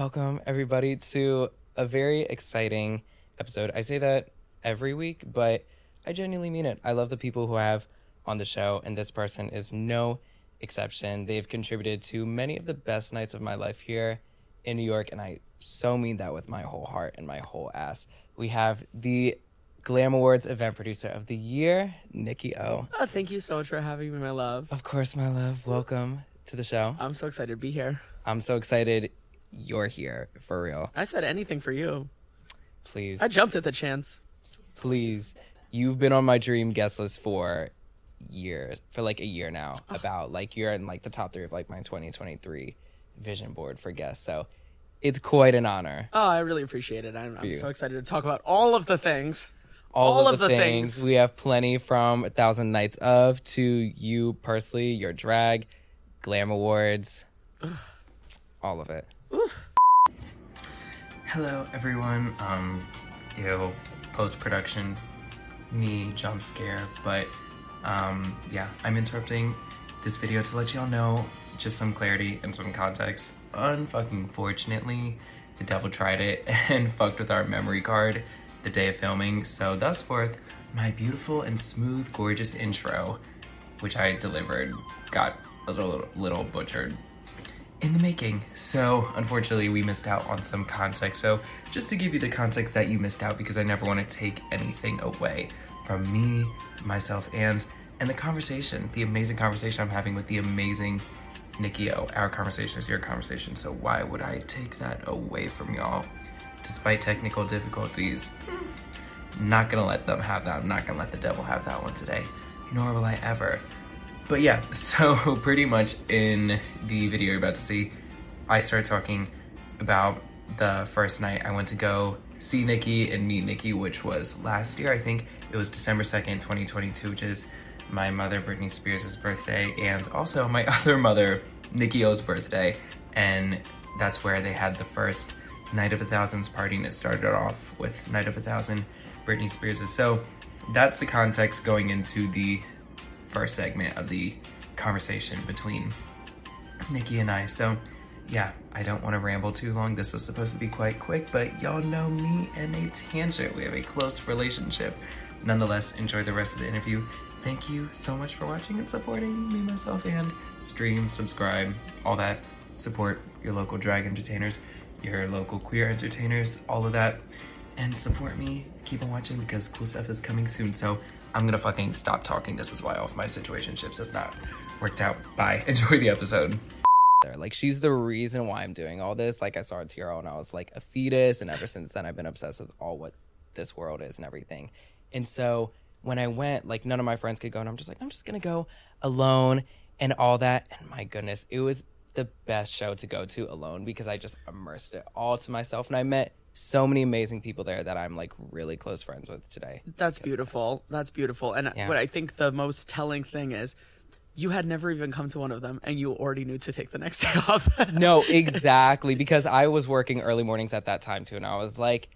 Welcome, everybody, to a very exciting episode. I say that every week, but I genuinely mean it. I love the people who I have on the show, and this person is no exception. They've contributed to many of the best nights of my life here in New York, and I so mean that with my whole heart and my whole ass. We have the Glam Awards event producer of the year, Nicky O. Oh, thank you so much for having me, my love. Of course, my love. Welcome to the show. I'm so excited to be here. I'm so excited you're here for real. I said anything for you. Please, I jumped at the chance. please. You've been on my dream guest list for years, for like a year now. About like you're in like the top three of like my 2023 vision board for guests. So it's quite an honor. Oh, I really appreciate it. I'm, I'm so excited to talk about all of the things. all, All of, of the, the things. things. We have plenty from A Thousand Nights of to you personally, your drag, Glam Awards, all of it. Hello, everyone. Um, you know, post production, me jump scare, but um, yeah, I'm interrupting this video to let y'all know just some clarity and some context. Unfucking fortunately, the devil tried it and fucked with our memory card the day of filming. So thus forth, my beautiful and smooth, gorgeous intro, which I delivered, got a little little butchered in the making. So, unfortunately, we missed out on some context. So, just to give you the context that you missed out, because I never want to take anything away from me, myself, and and the conversation, the amazing conversation I'm having with the amazing Nicky O. Our conversation is your conversation. So, why would I take that away from y'all? Despite technical difficulties, not gonna let them have that. I'm not gonna let the devil have that one today, nor will I ever. But yeah, so pretty much in the video you're about to see, I started talking about the first night I went to go see Nicky and meet Nicky, which was last year. I think it was December 2nd, 2022, which is my mother, Britney Spears' birthday, and also my other mother, Nicky O's birthday. And that's where they had the first Night of a Thousands party, and it started off with Night of a Thousand, Britney Spears'. So that's the context going into the first segment of the conversation between Nicky and I. So, yeah, I don't want to ramble too long. This was supposed to be quite quick, but y'all know me and a tangent. We have a close relationship. Nonetheless, enjoy the rest of the interview. Thank you so much for watching and supporting me, myself, and stream, subscribe, all that. Support your local drag entertainers, your local queer entertainers, all of that. And support me. Keep on watching because cool stuff is coming soon. So I'm gonna fucking stop talking. This is why all of my situationships have not worked out. Bye. Enjoy the episode. Like she's the reason why I'm doing all this. Like I saw Tiro and I was like a fetus, and ever since then I've been obsessed with all what this world is and everything. And so when I went, like none of my friends could go, and I'm just like, I'm just gonna go alone and all that. And my goodness, it was the best show to go to alone because I just immersed it all to myself, and I met so many amazing people there that I'm like really close friends with today. That's beautiful. That's beautiful. And uh, Yeah. what I think the most telling thing is you had never even come to one of them and you already knew to take the next day off. No, exactly. Because I was working early mornings at that time too, and I was like.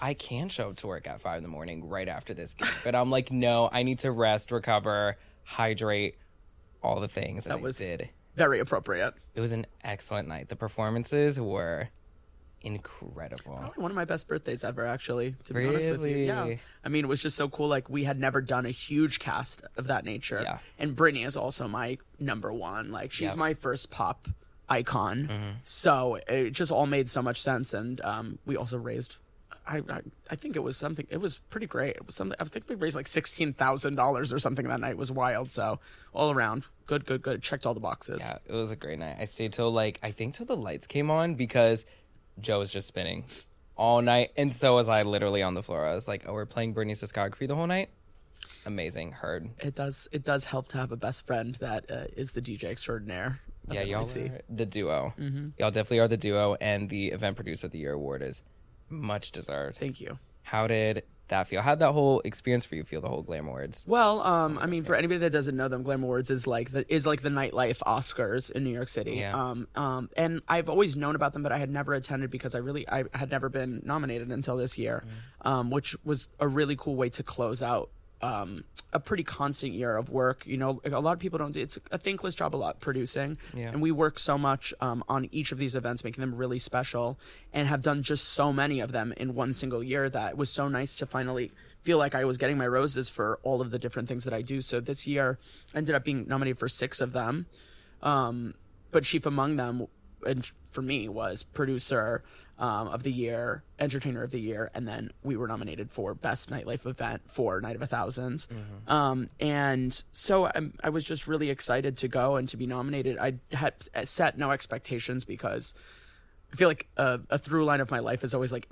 I can show up to work at five in the morning right after this gig. But I'm like, no, I need to rest, recover, hydrate, all the things. And That was- I did. Very appropriate. It was an excellent night. The performances were incredible. Probably one of my best birthdays ever, actually, to be honest with you. Yeah. I mean, it was just so cool. Like, we had never done a huge cast of that nature. Yeah. And Britney is also my number one. Like, she's Yep. my first pop icon. Mm-hmm. So it just all made so much sense. And um, we also raised. I, I I think it was something. It was pretty great. It was something. I think we raised like sixteen thousand dollars or something that night. It was wild. So all around, good, good, good. Checked all the boxes. Yeah, it was a great night. I stayed till like I think till the lights came on because Joe was just spinning all night, and so was I. Literally on the floor, I was like, "Oh, we're playing Britney's discography the whole night." Amazing, heard. It does. It does help to have a best friend that uh, is the DJ extraordinaire. Yeah, y'all are the duo. Y'all definitely are the duo, and the event producer of the year award is much deserved. Thank you. How did that feel? How'd that whole experience for you feel? The whole Glam Awards. Well, um, I mean, for anybody that doesn't know them, Glam Awards is like the is like the nightlife Oscars in New York City. Yeah. Um, um, and I've always known about them, but I had never attended because I really I had never been nominated until this year, um, which was a really cool way to close out um, a pretty constant year of work. You know, a lot of people don't. It's a thankless job a lot producing, Yeah. and we work so much um, on each of these events, making them really special, and have done just so many of them in one single year that it was so nice to finally feel like I was getting my roses for all of the different things that I do. So this year, I ended up being nominated for six of them, um, but chief among them, and for me, was producer um, of the year, entertainer of the year, and then we were nominated for best nightlife event for Night of a 1000s Um, and so I'm, I was just really excited to go and to be nominated. I had set no expectations because I feel like a, a through line of my life is always like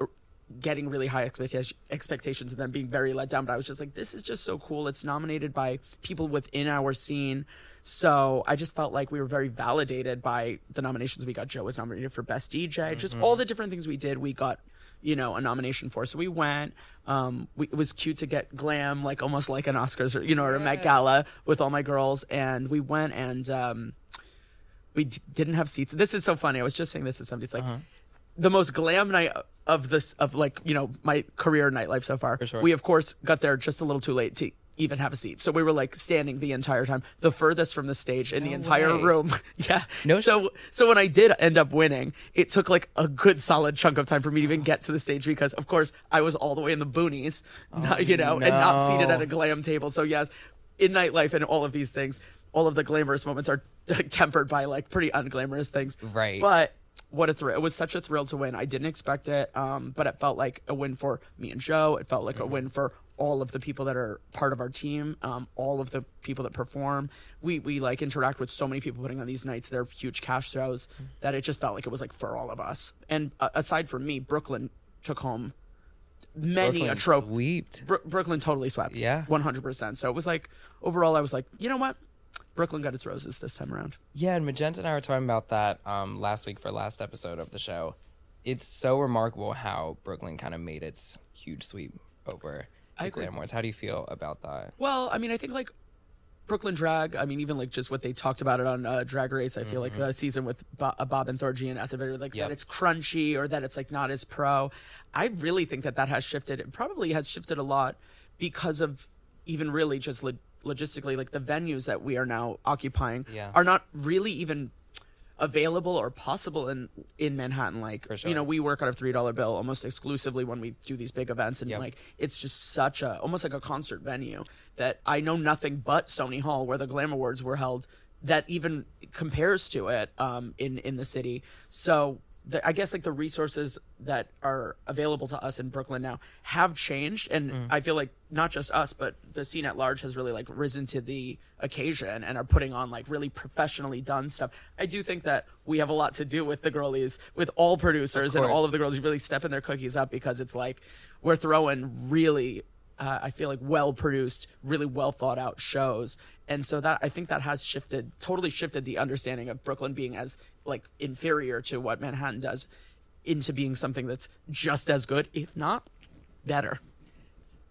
getting really high expecta- expectations and then being very let down. But I was just like, this is just so cool. It's nominated by people within our scene. So I just felt like we were very validated by the nominations we got. Joe was nominated for Best DJ. Just all the different things we did, we got, you know, a nomination for. So we went. Um, we, it was cute to get glam, like almost like an Oscars or, you know, or a Met Gala with all my girls. And we went and, um, we d- didn't have seats. This is so funny. I was just saying this to somebody. It's like the most glam night of this of like you know my career nightlife so far. sure. We of course got there just a little too late to even have a seat, so we were like standing the entire time, the furthest from the stage in the entire way. room. yeah. No So so when I did end up winning, it took like a good solid chunk of time for me to even get to the stage because of course I was all the way in the boonies, not, you know, and not seated at a glam table. So yes, in nightlife and all of these things, all of the glamorous moments are tempered by like pretty unglamorous things. Right. But what a thrill! It was such a thrill to win. I didn't expect it, um, but it felt like a win for me and Joe. It felt like a win for all of the people that are part of our team, um, all of the people that perform. We we like interact with so many people putting on these nights. They're huge cash throws that it just felt like it was like for all of us. And uh, aside from me, Brooklyn took home many a Brooklyn trophy. sweeped. Bro- Brooklyn totally swept. Yeah. 100%. So it was like, overall, I was like, you know what? Brooklyn got its roses this time around. Yeah, and Magenta and I were talking about that um, last week for last episode of the show. It's so remarkable how Brooklyn kind of made its huge sweep over I agree. Glam Awards. How do you feel about that? Well, I mean, I think like Brooklyn Drag, I mean, even like just what they talked about it on uh, Drag Race, I feel like the season with Bo- uh, Bob and Thorgy and Acid Betty, like Yep. that it's crunchy or that it's like not as pro. I really think that that has shifted. It probably has shifted a lot because of even really just lo- logistically, like the venues that we are now occupying Yeah. are not really even available or possible in in Manhattan. Like sure. you know, we work on a three dollar bill almost exclusively when we do these big events, and Yep. like it's just such a almost like a concert venue that I know nothing but Sony Hall where the Glam Awards were held that even compares to it um, in in the city. So. The, I guess like the resources that are available to us in Brooklyn now have changed, and Mm. I feel like not just us, but the scene at large has really like risen to the occasion and are putting on like really professionally done stuff. I do think that we have a lot to do with the girlies, with all producers and all of the girls really stepping their cookies up because it's like we're throwing really, uh, I feel like well produced, really well thought out shows. And so that I think that has shifted, totally shifted the understanding of Brooklyn being as like inferior to what Manhattan does into being something that's just as good, if not better.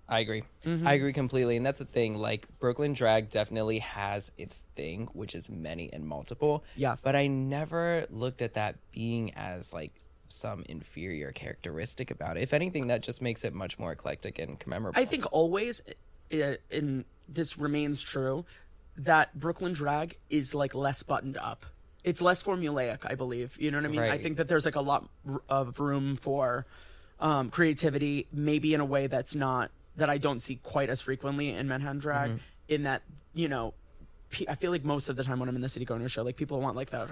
I agree. Mm-hmm. I agree completely. And that's the thing. Like, Brooklyn Drag definitely has its thing, which is many and multiple. Yeah. But I never looked at that being as, like, some inferior characteristic about it. If anything, that just makes it much more eclectic and commemorable. I think always, in this remains true, that Brooklyn drag is like less buttoned up. It's less formulaic, I believe. You know what I mean? I think that there's like a lot of room for um, creativity, maybe in a way that's not that I don't see quite as frequently in Manhattan drag. In that, you know. I feel like most of the time when I'm in the city going to a show, like people want like the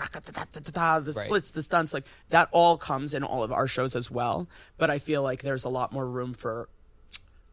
the Right. splits, the stunts, like that all comes in all of our shows as well. But I feel like there's a lot more room for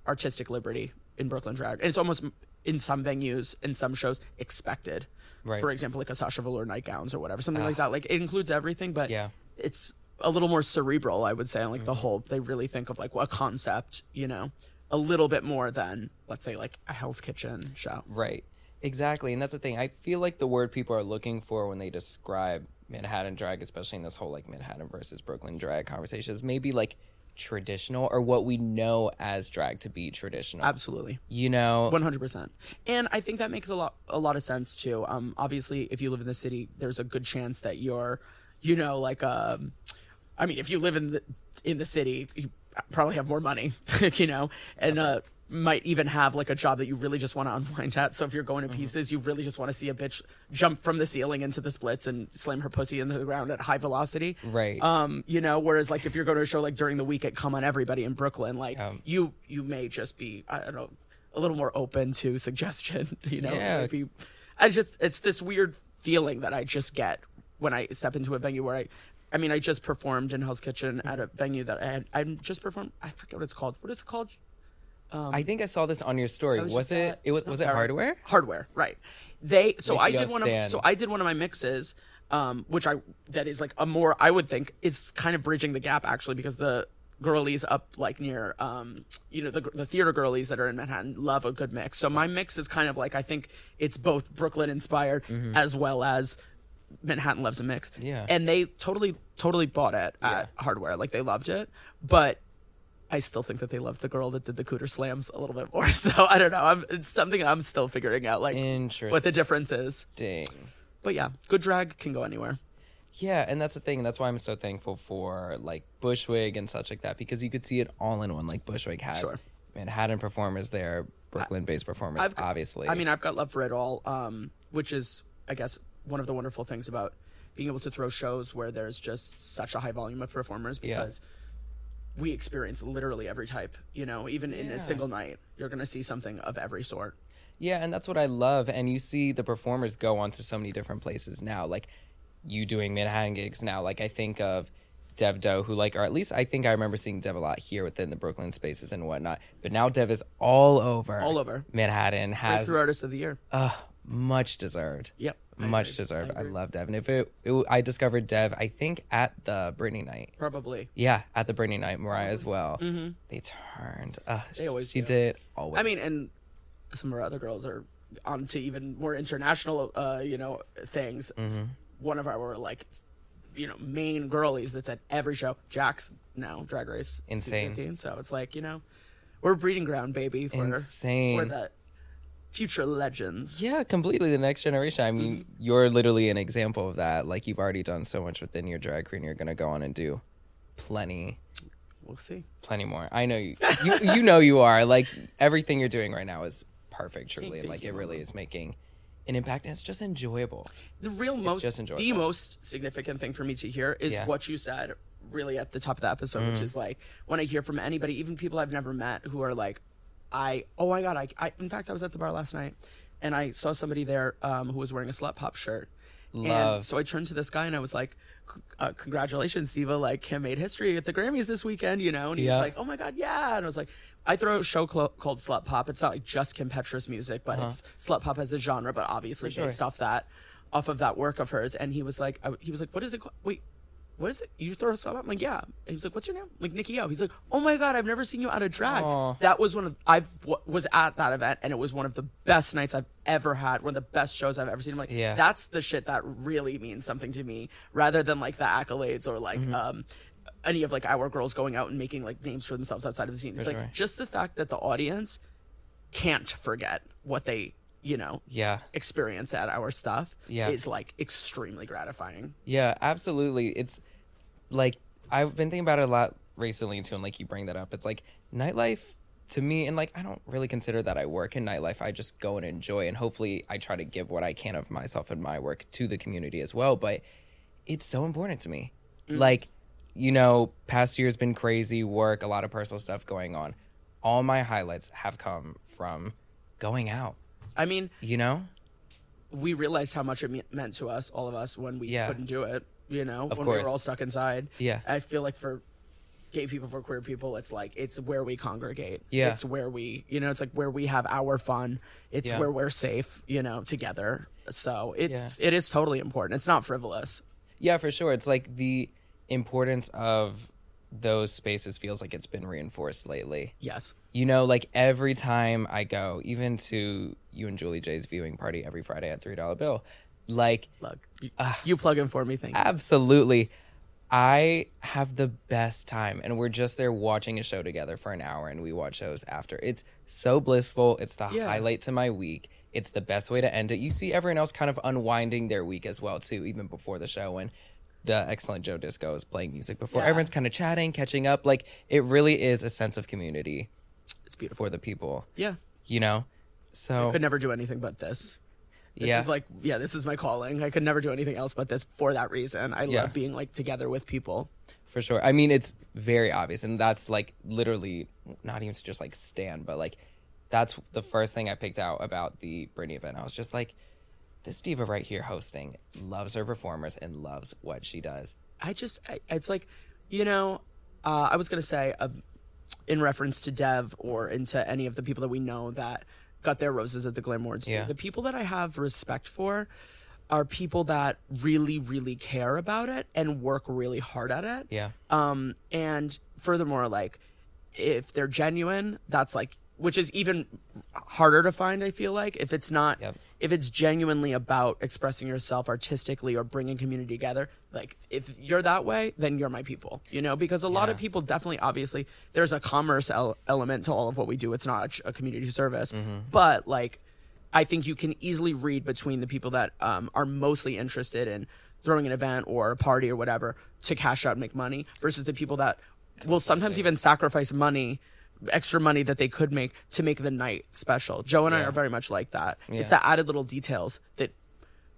artistic liberty in Brooklyn drag. And it's almost in some venues, in some shows, expected. Right. For example, like a Sasha Velour nightgowns or whatever, something like that. Like it includes everything, but Yeah. it's a little more cerebral, I would say, like Mm-hmm. the whole. They really think of like a concept, you know, a little bit more than let's say like a Hell's Kitchen show. Right. Exactly. And that's the thing. I feel like the word people are looking for when they describe Manhattan drag, especially in this whole like Manhattan versus Brooklyn drag conversation, is maybe like traditional or what we know as drag to be traditional. Absolutely. You know? One hundred percent, and I think that makes a lot a lot of sense too. Um, obviously, if you live in the city, there's a good chance that you're, you know, like um, I mean, if you live in the in the city, you probably have more money, you know, and uh, might even have like a job that you really just want to unwind at. So if you're going Mm-hmm. to pieces, you really just want to see a bitch jump from the ceiling into the splits and slam her pussy into the ground at high velocity. Right. Um, you know, whereas like if you're going to a show like during the week at Come on Everybody in Brooklyn, like Um, you you may just be I don't know a little more open to suggestion. You know, Yeah. maybe I just it's this weird feeling that I just get when I step into a venue where I. I mean, I just performed in Hell's Kitchen at a venue that I had. I just performed. I forget what it's called. What is it called? I think I saw this on your story. was Was, it? at- It was. Was it hardware? Hardware, right? They so I did one of so I did one of my mixes, um, which I that is like a more I would think it's kind of bridging the gap actually because the girlies up like near um you know the the theater girlies that are in Manhattan love a good mix. So my mix is kind of like I think it's both Brooklyn inspired as well as Manhattan loves a mix. Yeah. And they totally totally bought it at hardware. Like they loved it. But I still think that they loved the girl that did the cooter slams a little bit more. So I don't know. I'm, it's something I'm still figuring out, like what the difference is. Dang. But yeah, good drag can go anywhere. Yeah, and that's the thing. That's why I'm so thankful for like Bushwig and such like that because you could see it all in one. Like Bushwig has Sure. Manhattan performers there, Brooklyn-based performers, I've- obviously. I mean, I've got love for it all, um, which is, I guess, one of the wonderful things about being able to throw shows where there's just such a high volume of performers Yeah. We experience literally every type. You know, even in a single night, you're going to see something of every sort. Yeah, and that's what I love. And you see the performers go on to so many different places now. Like you doing Manhattan gigs now. Like I think of Dev Doe, who like, or at least I think I remember seeing Dev a lot here within the Brooklyn spaces and whatnot. But now Dev is all over, All over. Manhattan. Has Breakthrough Artist of the Year. uh, much deserved. Yep. I much agree. deserved. I, agree. love Dev, and if it, it, I discovered Dev, I think at the Britney night. Probably. Yeah, at the Britney night, Mariah as well. Mm-hmm. They turned. Uh, They always she do. did always. I mean, and some of our other girls are on to even more international, uh, you know, things. Mm-hmm. One of our like, you know, main girlies that's at every show. Jax now Drag Race Insane. 15, so it's like you know, we're breeding ground, baby, for Insane. for the future legends. Yeah, completely. The next generation. I mean, Mm-hmm. you're literally an example of that. Like you've already done so much within your drag queen. You're gonna go on and do plenty, We'll see. plenty more. I know you. You, you know you are. Like everything you're doing right now is perfect, truly. Thank like you, it really is making an impact, and it's just enjoyable. The real most, just enjoyable. the most significant thing for me to hear is Yeah. Mm. what you said really at the top of the episode, which is like when I hear from anybody, even people I've never met, who are like, I, oh my god, I, I in fact, I was at the bar last night and I saw somebody there um, who was wearing a slut pop shirt. And Love. so I turned to this guy and I was like, uh, "Congratulations, Diva! Like, Kim made history at the Grammys this weekend, you know." And he Yeah. was like, "Oh my god, yeah!" And I was like, "I throw a show clo- called Slut Pop. It's not like just Kim Petras music, but it's Slut Pop as a genre, but obviously Uh-huh. sure. based off that, off of that work of hers." And he was like, I, "He was like, what is it? Wait." What is it? You just throw a slut? I'm like, yeah. And he's like, what's your name? I'm like Nicky O. He's like, oh my god, I've never seen you out of drag. Aw. That was one of I w- was at that event, and it was one of the best nights I've ever had. One of the best shows I've ever seen. I'm like, Yeah. that's the shit that really means something to me, rather than like the accolades or like Mm-hmm. um any of like our girls going out and making like names for themselves outside of the scene. It's like sure. just the fact that the audience can't forget what they you know Yeah. experience at our stuff Yeah. is like extremely gratifying. Yeah, absolutely. It's like I've been thinking about it a lot recently too, and like you bring that up. It's like nightlife to me, and like I don't really consider that I work in nightlife. I just go and enjoy, and hopefully I try to give what I can of myself and my work to the community as well. But it's so important to me. Mm. Like, you know, past year's been crazy work, a lot of personal stuff going on. All my highlights have come from going out. I mean, You know? we realized how much it me- meant to us, all of us, when we Yeah. couldn't do it. You know, when we were all stuck inside. Yeah. I feel like for gay people, for queer people, it's like it's where we congregate. Yeah. it's where we, you know, it's like where we have our fun. It's Yeah. where we're safe, you know, together. So it's it is totally important. It's not frivolous. Yeah, for sure. It's like the importance of those spaces feels like it's been reinforced lately. Yes. You know, like every time I go, even to you and Julie J's viewing party every Friday at Three Dollar Bill, like Plug. You, Ah. you plug in for me. Thank you. absolutely, I have the best time, and we're just there watching a show together for an hour, and we watch shows after. It's so blissful. It's the Yeah. highlight to my week. It's the best way to end it. You see everyone else kind of unwinding their week as well too, even before the show when the excellent Joe Disco is playing music before. Yeah. Everyone's kind of chatting, catching up. Like it really is a sense of community. It's beautiful for the people. Yeah. You know, so I Could never do anything but this. This yeah, is like yeah, this is my calling. I could never do anything else but this for that reason. I Yeah. love being like together with people. for sure. I mean, it's very obvious, and that's like literally not even to just like stand, but like that's the first thing I picked out about the Britney event. I was just like, this diva right here hosting loves her performers and loves what she does. I just I, it's like you know, uh, I was gonna say uh, in reference to Dev or into any of the people that we know that got their roses at the Glam Awards. Yeah. The people that I have respect for are people that really, really care about it and work really hard at it. Yeah, Um, and furthermore, like if they're genuine, that's like which is even harder to find. I feel like if it's not, Yep. if it's genuinely about expressing yourself artistically or bringing community together, like if you're that way, then you're my people. You know, because a lot of people definitely, obviously, there's a commerce el- element to all of what we do. It's not a, community service, but like I think you can easily read between the people that um, are mostly interested in throwing an event or a party or whatever to cash out and make money versus the people that will sometimes even sacrifice money extra money that they could make to make the night special joe and i are very much like that Yeah. it's the added little details that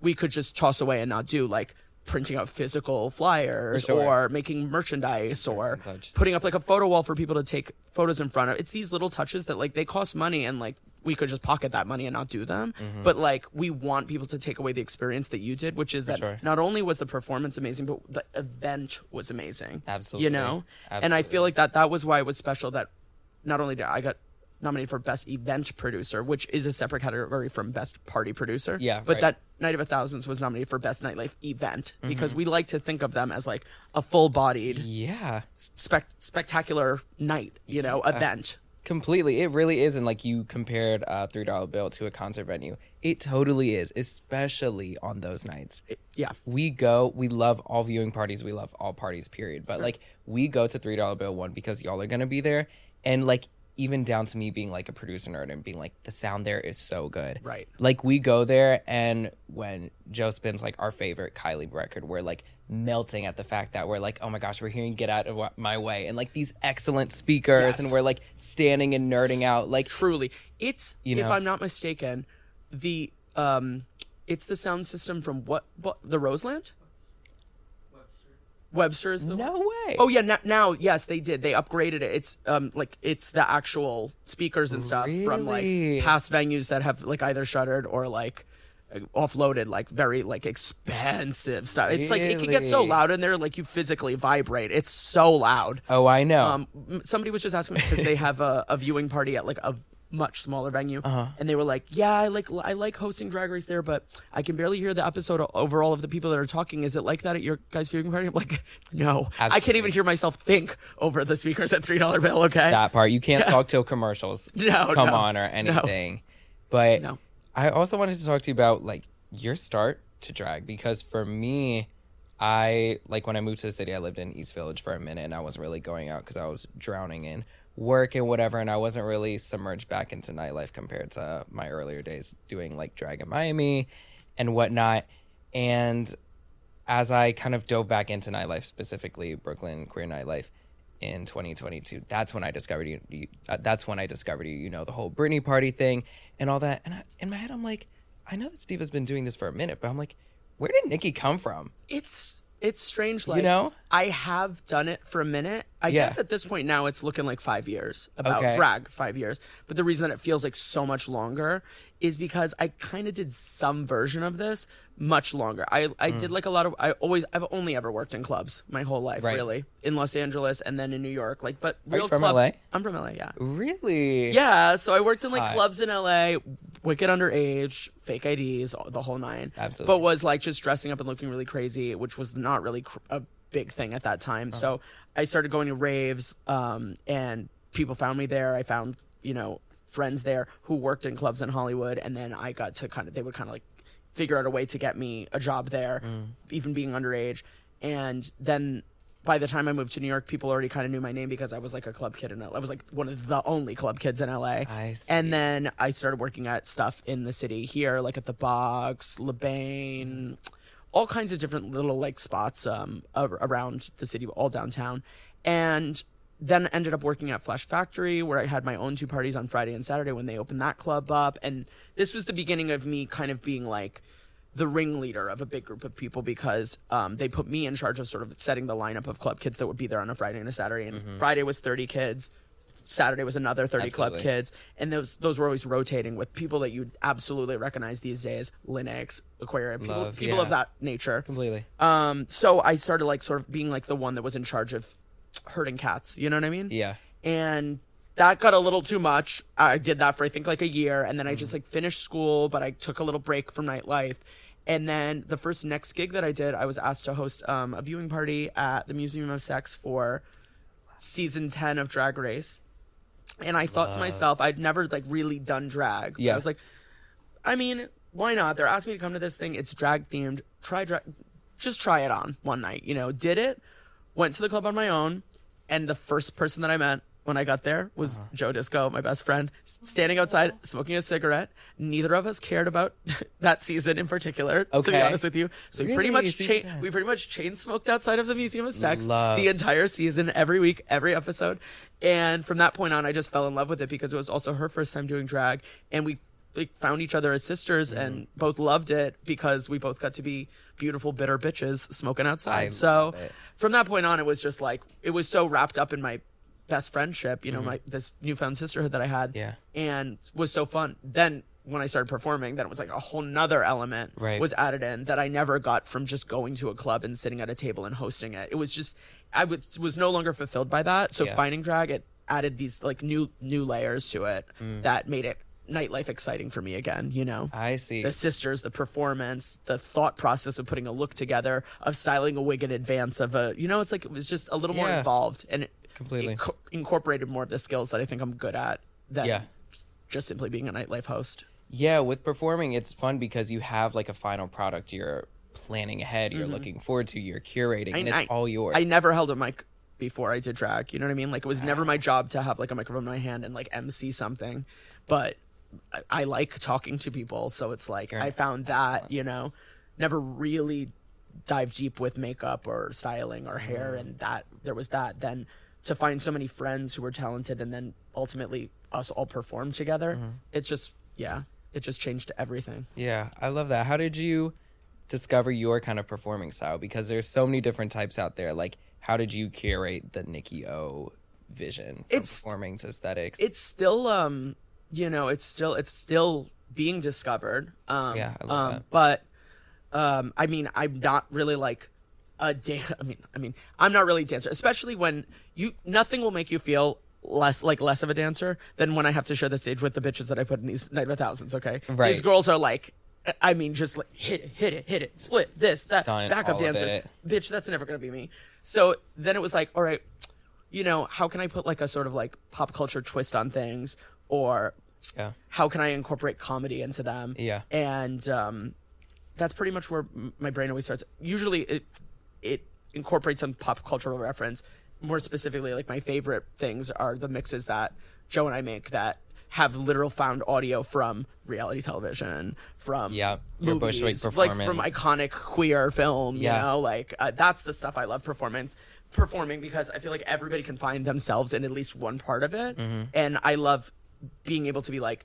we could just toss away and not do like printing out physical flyers sure. or making merchandise or putting up like a photo wall for people to take photos in front of. It's these little touches that like they cost money and like we could just pocket that money and not do them. Mm-hmm. But like we want people to take away the experience that you did, which is that sure. not only was the performance amazing, but the event was amazing. Absolutely. You know? And I feel like that that was why it was special that not only did I got nominated for best event producer, which is a separate category from best party producer. Yeah, But right. that Night of a Thousands was nominated for best nightlife event because Mm-hmm. we like to think of them as like a full-bodied yeah, spec- spectacular night, you know, event. completely. It really is, and like you compared a three dollar bill to a concert venue. It totally is, especially on those nights. It- yeah. we go we love all viewing parties we love all parties period but like we go to three dollar bill one because y'all are gonna be there and like even down to me being like a producer nerd and being like the sound there is so good Right. like we go there and when joe spins like our favorite kylie record we're like melting at the fact that we're like oh my gosh we're hearing get out of my way and like these excellent speakers Yes. and we're like standing and nerding out like Truly. It's You if? I'm not mistaken, the um it's the sound system from what what the Roseland? Webster is the no way Oh yeah, now, now yes, they did. They upgraded it. It's um like it's the actual speakers and stuff from like past venues that have like either shuttered or like offloaded like very like expensive stuff. It's like it can get so loud in there like you physically vibrate. It's so loud. oh i know Um, somebody was just asking me because they have a, a viewing party at like a much smaller venue, Uh-huh. and they were like, "Yeah, I like I like hosting Drag Race there, but I can barely hear the episode o- over all of the people that are talking. Is it like that at your guys' viewing party?" I'm like, "No, I can't even hear myself think over the speakers at three dollar bill." Okay, that part. You can't talk till commercials No, come no, on or anything. But No. I also wanted to talk to you about like your start to drag because for me, I like when I moved to the city, I lived in East Village for a minute and I wasn't really going out because I was drowning in work and whatever, and I wasn't really submerged back into nightlife compared to my earlier days doing like drag in Miami and whatnot. And as I kind of dove back into nightlife, specifically Brooklyn queer nightlife in 2022, that's when I discovered you. you uh, that's when I discovered you. You know the whole Britney party thing and all that. And I, in my head, I'm like, I know that Steve has been doing this for a minute, but I'm like, where did Nicky come from? it's it's strange. Like you know? I have done it for a minute. I Yeah. guess at this point now it's looking like five years about Okay. drag five years. But the reason that it feels like so much longer is because I kind of did some version of this much longer. I I Mm. did like a lot of. I always I've only ever worked in clubs my whole life, Right. really, in Los Angeles and then in New York. Like, but Are you real from club. LA? I'm from LA. Yeah. Really? Yeah, so I worked in like Hot. clubs in LA, wicked underage, fake IDs, the whole nine. Absolutely. But was like just dressing up and looking really crazy, which was not really cr- a big thing at that time. Uh-huh. So I started going to raves, um, and people found me there. I found you know friends there who worked in clubs in Hollywood, and then I got to kind of they would kind of like figure out a way to get me a job there, Mm. even being underage, and then. By the time I moved to New York, people already kind of knew my name because I was like a club kid in LA. I was like one of the only club kids in LA. And then I started working at stuff in the city here, like at the Box, Le Bain, all kinds of different little like spots um around the city, all downtown. And then ended up working at Flash Factory, where I had my own two parties on Friday and Saturday when they opened that club up. And this was the beginning of me kind of being like the ringleader of a big group of people because um, they put me in charge of sort of setting the lineup of club kids that would be there on a Friday and a Saturday. And Friday was 30 kids. Saturday was another 30 club kids. And those those were always rotating with people that you'd absolutely recognize these days Linux, Aquaria, people, Love, people yeah. of that nature. Completely. Um, so I started like sort of being like the one that was in charge of herding cats. You know what I mean? Yeah. And that got a little too much. I did that for I think like a year, and then I just like finished school, but I took a little break from nightlife. And then the first next gig that I did, I was asked to host um, a viewing party at the Museum of Sex for season ten of Drag Race. And I thought to myself, I'd never like really done drag. Yeah. I was like, I mean, why not? They're asking me to come to this thing. It's drag themed. Try drag. Just try it on one night. You know, did it. Went to the club on my own, and the first person that I met when I got there was Uh-huh. Joe Disco, my best friend, standing outside smoking a cigarette. Neither of us cared about that season in particular. To be Okay. honest with you, so we pretty much cha- we pretty much chain smoked outside of the Museum of Sex Love. the entire season, every week, every episode. And from that point on, I just fell in love with it because it was also her first time doing drag, and we like, found each other as sisters Mm-hmm. and both loved it because we both got to be beautiful, bitter bitches smoking outside. I so from that point on, it was just like it was so wrapped up in my best friendship, you know, Mm-hmm. my this newfound sisterhood that I had, Yeah. and was so fun. Then when I started performing, then it was like a whole nother element Right. was added in that I never got from just going to a club and sitting at a table and hosting it. It was just I was was no longer fulfilled by that. So Yeah. finding drag it added these like new new layers to it Mm. that made it nightlife exciting for me again, you know. I see. the sisters, the performance, the thought process of putting a look together, of styling a wig in advance of a, you know, it's like it was just a little more involved and it, Completely. it co- incorporated more of the skills that I think I'm good at than Yeah. just, simply being a nightlife host. Yeah, with performing, it's fun because you have like a final product you're planning ahead, you're looking forward to, you're curating, and it's Mm-hmm. I- all yours. I never held a mic before I did drag. You know what I mean? Like it was never my job to have like a microphone in my hand and like MC something, but I, I like talking to people, so it's like I found that you know, never really dive deep with makeup or styling or hair, Mm. and that there was that. Then to find so many friends who were talented, and then ultimately us all perform together, Mm-hmm. it just yeah, it just changed everything. yeah, I love that. How did you discover your kind of performing style? Because there's so many different types out there. Like, how did you curate the Nicky O vision It's- performing to aesthetics? it's still um you know it's still it's still being discovered um Yeah, I love um that. but um i mean i'm not really like a dan i mean i mean i'm not really a dancer especially when you nothing will make you feel less like less of a dancer than when i have to share the stage with the bitches that i put in these night of a thousands okay Right. these girls are like I mean, just like hit it, hit it, hit it, split this, that, Stunt, backup dancers. Bitch, that's never gonna be me. So then it was like, all right, you know, how can I put like a sort of like pop culture twist on things, or yeah. how can I incorporate comedy into them? Yeah. and um, that's pretty much where my brain always starts. Usually, it it incorporates some pop cultural reference. More specifically, like my favorite things are the mixes that Joe and I make that have literal found audio from reality television, from Yeah, movies, like from iconic queer film. Yeah. You know, like uh, that's the stuff I love performance performing because I feel like everybody can find themselves in at least one part of it, Mm-hmm. and I love being able to be like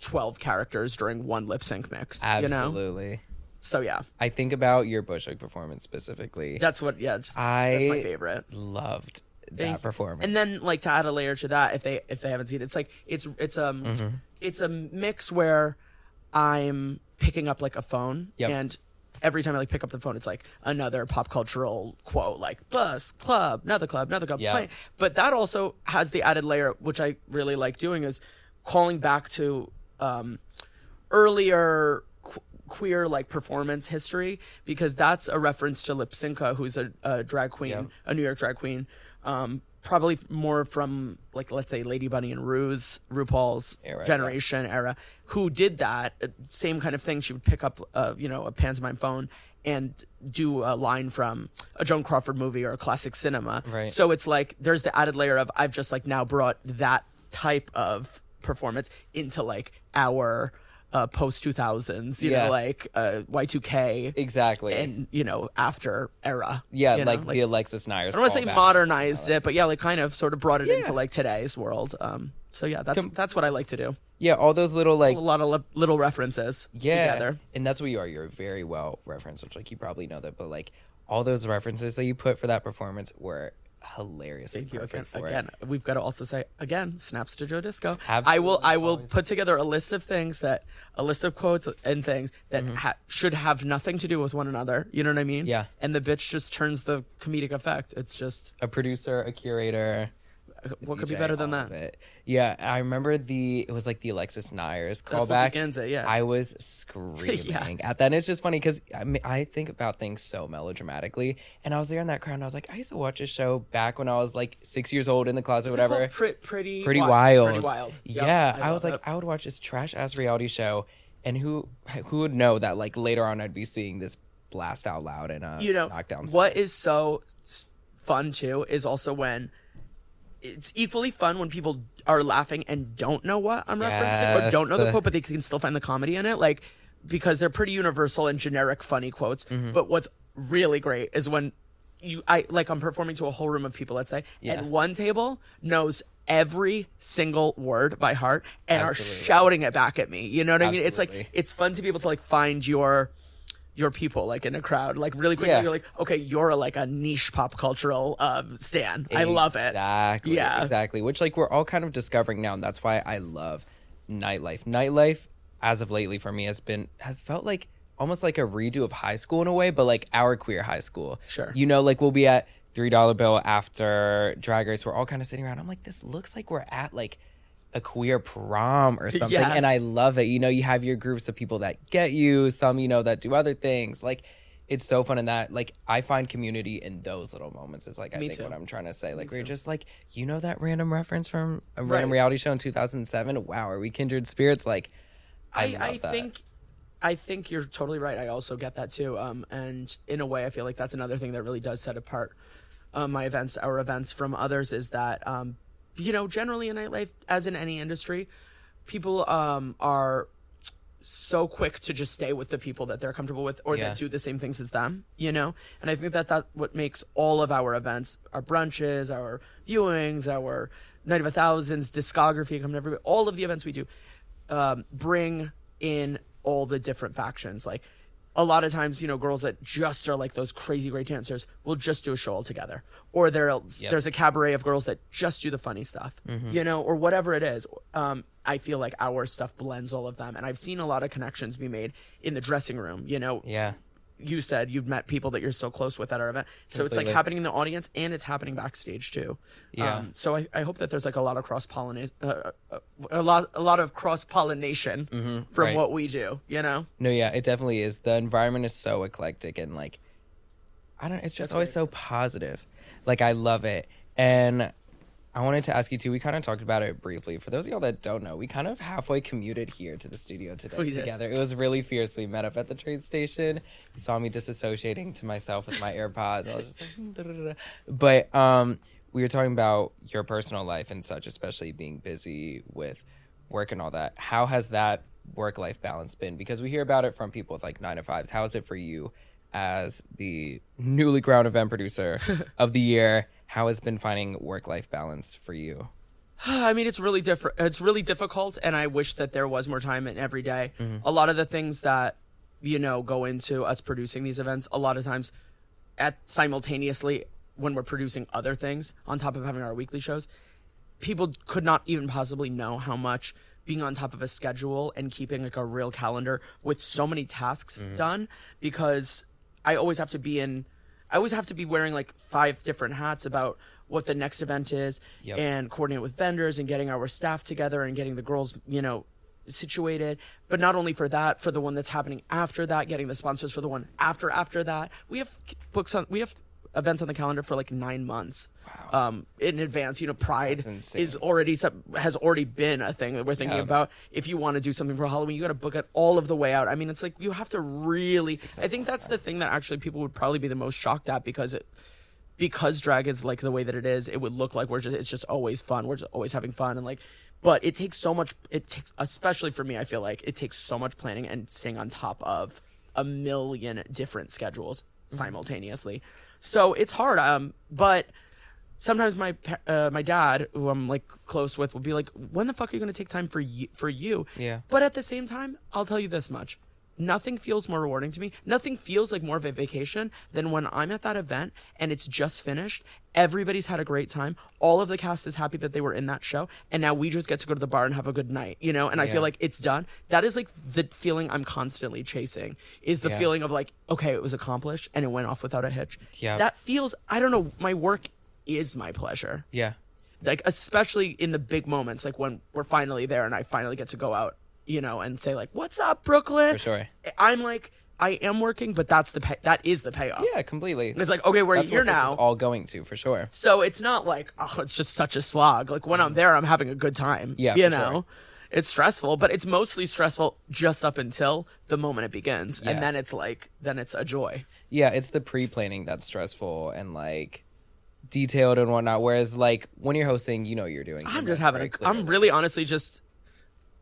12 characters during one lip sync mix. You know? So yeah, I think about your Bushwig performance specifically. that's what. Yeah, just, I that's my favorite. loved And- that performance. And then like to add a layer to that, if they if they haven't seen it, it's like it's it's um Mm-hmm. it's a mix where I'm picking up like a phone Yep. and. Every time I like pick up the phone, it's like another pop cultural quote, like bus, club, another club, another club. Yeah. But that also has the added layer, which I really like doing, is calling back to um, earlier queer like performance history because that's a reference to Lypsinka, who's a, a drag queen, Yeah. a New York drag queen. Um, probably more from like let's say Lady Bunny and Rue's RuPaul's Era, generation era, who did that uh, same kind of thing. She would pick up, uh, you know, a pantomime phone and do a line from a Joan Crawford movie or a classic cinema. Right. So it's like there's the added layer of I've just like now brought that type of performance into like our uh, post 2000s, you Yeah. know, like uh, Y2K exactly. and, you know, after era. yeah, know, like, the Alexis Neiers. I don't want to say modernized it, but yeah, like kind of sort of brought it Yeah. into like today's world. Um, so yeah, that's Com- that's what I like to do. Yeah, all those little like A lot of li- little references yeah, together. and that's what you are. You're very well referenced, which like you probably know that, but like all those references that you put for that performance were hilarious. Thank you again. for Again, it. we've got to also say again, snaps to Joe Disco. Absolutely, I will. I will always. put together a list of things that a list of quotes and things that Mm-hmm. ha- should have nothing to do with one another. You know what I mean? Yeah. And the bitch just turns the comedic effect. It's just a producer, a curator. What could be better than that? Yeah, I remember the it was like the Alexis Neiers callback. it, yeah. I was screaming at that. And it's just funny because I, mean, I think about things so melodramatically, and I was there in that crowd. and I was like, I used to watch a show back when I was like six years old in the closet, whatever. Pretty, pretty, pretty wi- wild. Pretty wild. Yep, yeah, I, love was like, it. I would watch this trash ass reality show, and who who would know that like later on I'd be seeing this blast out loud and uh you know knockdown. what is so fun too is also when it's equally fun when people are laughing and don't know what I'm referencing or don't know the quote, but they can still find the comedy in it. Like because they're pretty universal and generic funny quotes. Mm-hmm. But what's really great is when you I like I'm performing to a whole room of people, let's say, Yeah. and one table knows every single word by heart and Absolutely. are shouting it back at me. You know what I mean? It's like it's fun to be able to like find your your people like in a crowd like really quickly Yeah. you're like okay you're like a niche pop cultural uh stan i love it Exactly. Yeah. Exactly. Which like we're all kind of discovering now, and that's why I love nightlife. Nightlife, as of lately, for me has been has felt like almost like a redo of high school in a way, but like our queer high school. Sure. You know, like we'll be at three dollar bill after Drag Race. We're all kind of sitting around. I'm like, this looks like we're at like a queer prom or something, Yeah. and I love it. You know, you have your groups of people that get you, some you know that do other things, like. It's so fun in that, like, I find community in those little moments. Is like I Me think too. what I'm trying to say. Like, we're just like, you know, that random reference from a random Right. reality show in 2007. Wow, are we kindred spirits? Like, I, i, I think i think you're totally right i also get that too um and in a way i feel like that's another thing that really does set apart um, my events our events from others is that um you know generally in nightlife as in any industry people um are so quick to just stay with the people that they're comfortable with or Yeah. that do the same things as them you know and i think that that what makes all of our events our brunches our viewings our night of a thousands discography come to everybody all of the events we do um, bring in all the different factions like a lot of times you know girls that just are like those crazy great dancers will just do a show all together or there there's a cabaret of girls that just do the funny stuff you know or whatever it is. Um, i feel like our stuff blends all of them. And i've seen a lot of connections be made in the dressing room you know? Yeah, you said you've met people that you're so close with at our event. So it's like happening in the audience and it's happening backstage too. Yeah. Um, so I, I hope that there's like a lot of cross pollination, uh, uh, a lot a lot of cross pollination from Mm-hmm. right. what we do. You know. no, yeah, it definitely is. The environment is so eclectic and like, I don't. It's just always so positive. Like, I love it. And I wanted to ask you too. We kind of talked about it briefly. For those of y'all that don't know, we kind of halfway commuted here to the studio today did. together. It was really fierce. We met up at the train station. You saw me disassociating to myself with my AirPods. I was just like, "Hmm, da, da, da, da." but um, we were talking about your personal life and such, especially being busy with work and all that. How has that work life balance been? Because we hear about it from people with like nine to fives. How is it for you as the newly crowned event producer of the year? How has been finding work life balance for you? I mean, it's really different. It's really difficult, and I wish that there was more time in every day. Mm-hmm. A lot of the things that you know go into us producing these events, a lot of times, at simultaneously when we're producing other things on top of having our weekly shows, people could not even possibly know how much being on top of a schedule and keeping like a real calendar with so many tasks mm-hmm. done because I always have to be in I always have to be wearing like five different hats about what the next event is Yep. and coordinate with vendors and getting our staff together and getting the girls, you know, situated. But not only for that, for the one that's happening after that, getting the sponsors for the one after after that. We have books on we have events on the calendar for like nine months um, in advance. You know, Pride is already has already been a thing that we're thinking Yeah. about. If you want to do something for Halloween, you got to book it all of the way out. I mean, it's like you have to really. I think that's the thing that actually people would probably be the most shocked at because it because drag is like the way that it is, it would look like we're just it's just always fun. We're just always having fun and like but it takes so much it takes especially for me, I feel like it takes so much planning and staying on top of a million different schedules simultaneously. So it's hard. Um but sometimes my uh, my dad, who I'm like close with, will be like, "When the fuck are you gonna take time for you?" For you? Yeah. But at the same time, I'll tell you this much: nothing feels more rewarding to me. Nothing feels like more of a vacation than when I'm at that event and it's just finished. Everybody's had a great time. All of the cast is happy that they were in that show, and now we just get to go to the bar and have a good night, you know. And I feel like it's done. That is like the feeling I'm constantly chasing. Is the Yeah. feeling of like, okay, it was accomplished and it went off without a hitch. Yeah. That feels. I don't know. My work is my pleasure Yeah. like especially in the big moments like when we're finally there and i finally get to go out you know and say like what's up brooklyn For sure. i'm like i am working but that's the pay that is the payoff Yeah, completely. it's like okay we're here now all going to for sure. so it's not like oh it's just such a slog like when i'm mm-hmm. there i'm having a good time Yeah, you know sure. it's stressful but it's mostly stressful just up until the moment it begins Yeah. and then it's like then it's a joy Yeah, it's the pre-planning that's stressful and like detailed and whatnot. Whereas like when you're hosting, you know what you're doing. I'm just having a, I'm really honestly just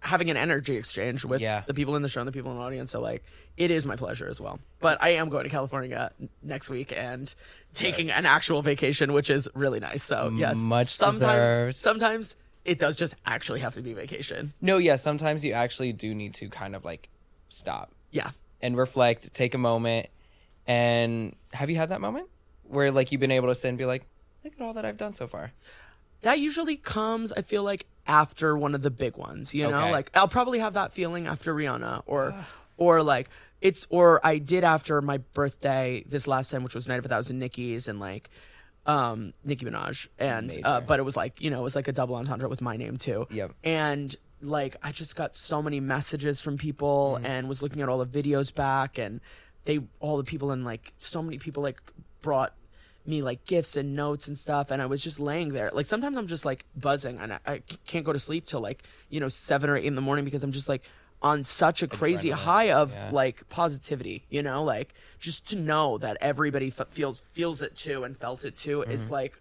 having an energy exchange with Yeah. the people in the show and the people in the audience. So like it is my pleasure as well. But I am going to California next week and taking an actual vacation, which is really nice. So yes, Much sometimes deserved. sometimes it does just actually have to be vacation. No, yeah, sometimes you actually do need to kind of like stop Yeah. and reflect, take a moment. And have you had that moment where like you've been able to sit and be like, look at all that I've done so far? That usually comes, I feel like, after one of the big ones. You know, Okay. like I'll probably have that feeling after Rihanna, or, or like it's, or I did after my birthday this last time, which was Night of a Thousand Nickies, and like, um, Nicki Minaj, and uh, but it was like you know, it was like a double entendre with my name too. Yep. And like I just got so many messages from people, Mm-hmm. and was looking at all the videos back, and they all the people and like so many people like brought me like gifts and notes and stuff and i was just laying there like sometimes i'm just like buzzing and i, I can't go to sleep till like you know seven or eight in the morning because i'm just like on such a crazy high of yeah. like positivity you know like just to know that everybody f- feels feels it too and felt it too Mm-hmm. is like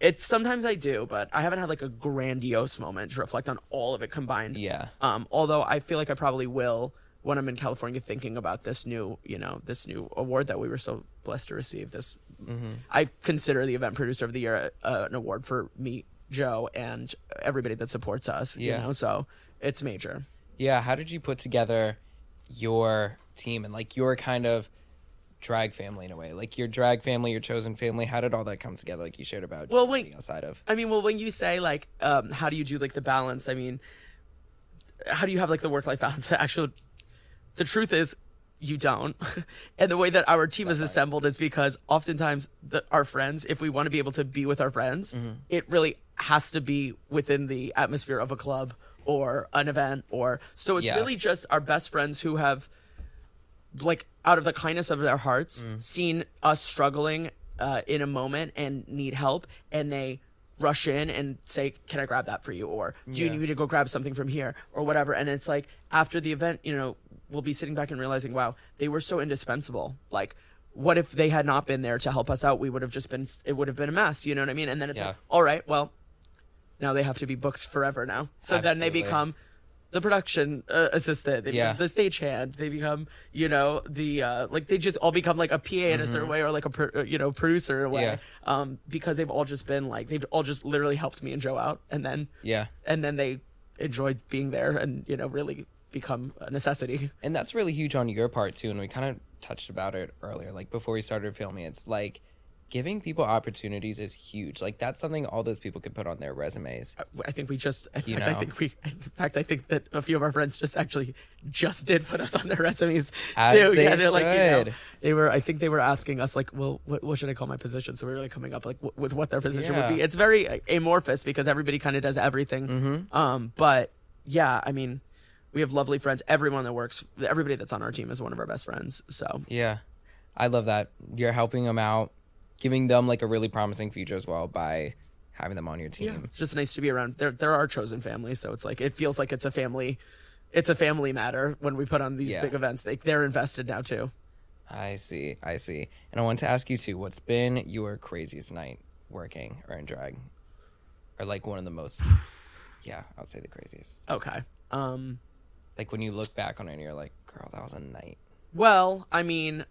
it's sometimes i do but i haven't had like a grandiose moment to reflect on all of it combined Yeah. um, although I feel like I probably will when I'm in California thinking about this new, you know, this new award that we were so blessed to receive. This, Mm-hmm. I consider the event producer of the year uh, an award for me, Joe, and everybody that supports us. Yeah. You know, so it's major. Yeah, how did you put together your team and like your kind of drag family in a way? Like your drag family, your chosen family, how did all that come together like you shared about Well, wait. outside of? I mean, well, when you say like, um, how do you do like the balance? I mean, how do you have like the work life balance? Actually, the truth is, you don't. and the way that our team is assembled is because oftentimes the, our friends, if we want to be able to be with our friends, Mm-hmm. it really has to be within the atmosphere of a club or an event or so it's Yeah. really just our best friends who have like out of the kindness of their hearts Mm. seen us struggling uh, in a moment and need help and they rush in and say can i grab that for you or do you need me to go grab something from here or whatever and it's like after the event you know we'll be sitting back and realizing wow they were so indispensable like what if they had not been there to help us out we would have just been it would have been a mess you know what i mean and then it's Yeah. like all right well now they have to be booked forever now so then they become the production uh, assistant, they Yeah. the stagehand, they become, you know, the uh, like they just all become like a PA in a certain way or like a pro- uh, you know producer in a way, Mm-hmm. Yeah. um, because they've all just been like they've all just literally helped me and Joe out, and then Yeah. and then they enjoyed being there and you know really become a necessity. And that's really huge on your part too. And we kind of touched about it earlier, like before we started filming. It's like giving people opportunities is huge. Like that's something all those people could put on their resumes. I think we just, in You fact, I think we, in fact, I think that a few of our friends just actually just did put us on their resumes As too. yeah, they're like, you know, they were. I think they were asking us like, well, what, what should I call my position? So we were like coming up like w- with what their position Yeah. would be. It's very uh, amorphous because everybody kind of does everything. Mm-hmm. Um, but yeah, I mean, we have lovely friends. Everyone that works, everybody that's on our team is one of our best friends. So Yeah. I love that. You're helping them out, giving them like a really promising future as well by having them on your yeah, team. it's just nice to be around. They're they're our chosen family, so it's like it feels like it's a family. It's a family matter when we put on these Yeah. big events. They they're invested now too. I see. I see. And I want to ask you too. What's been your craziest night working or in drag, or like one of the most? Yeah, I would say the craziest. Okay. Um. Like when you look back on it, and you're like, "Girl, that was a night." Well, I mean,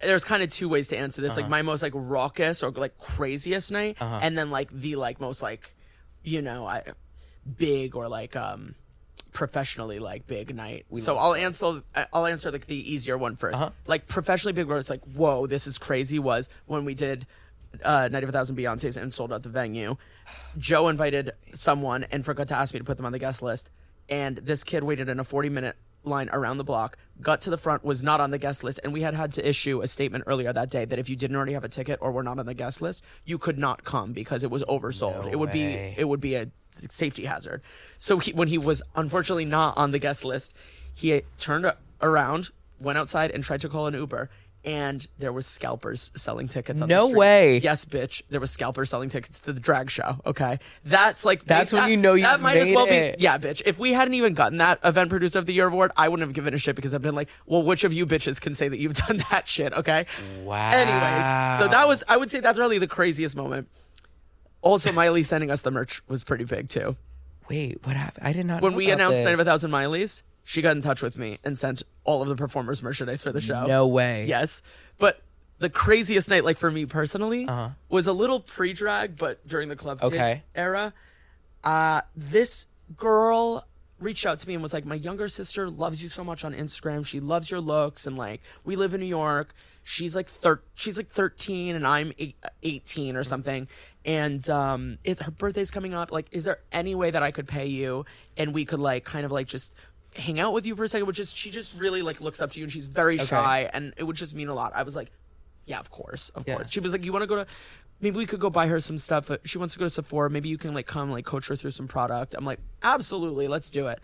there's kind of two ways to answer this. Like my most like raucous or like craziest night, and then like the like most like, you know, I big or like um professionally like big night. so I'll answer I'll answer like the easier one 1st Like professionally big where it's like, whoa, this is crazy was when we did uh, Night of a Thousand Beyonces and sold out the venue. Joe invited someone and forgot to ask me to put them on the guest list. And this kid waited in a 40 minute line around the block, got to the front, was not on the guest list. And we had had to issue a statement earlier that day that if you didn't already have a ticket or were not on the guest list, you could not come because it was oversold. No it would way. be it would be a safety hazard. So he, when he was unfortunately not on the guest list, he turned around, went outside, and tried to call an Uber. And there was scalpers selling tickets. On No way. Yes, bitch. There was scalpers selling tickets to the drag show. Okay, that's like That's when you know you that might as well it. be. Yeah, bitch. If we hadn't even gotten that event producer of the year award, I wouldn't have given a shit because I've been like, well, which of you bitches can say that you've done that shit? Okay. Wow. Anyways, so that was I would say that's really the craziest moment. Also, Miley sending us the merch was pretty big too. Wait, what happened? I did not. When we announced this. Night of a Thousand Mileys, she got in touch with me and sent all of the performers merchandise for the show. No way. Yes, but the craziest night, like for me personally, Uh-huh. was a little pre-drag, but during the club Okay. era. Uh, this girl reached out to me and was like, "My younger sister loves you so much on Instagram. She loves your looks, and like we live in New York. She's like thir- she's like 13, and I'm eight- 18 or something. And um, it, her birthday's coming up. Like, is there any way that I could pay you, and we could like kind of like just." Hang out with you for a second which is she just really like looks up to you and she's very shy and it would just mean a lot i was like yeah, of course, of Yeah. course. She was like, "You want to go to? Maybe we could go buy her some stuff. She wants to go to Sephora. Maybe you can like come like coach her through some product." I'm like, "Absolutely, let's do it."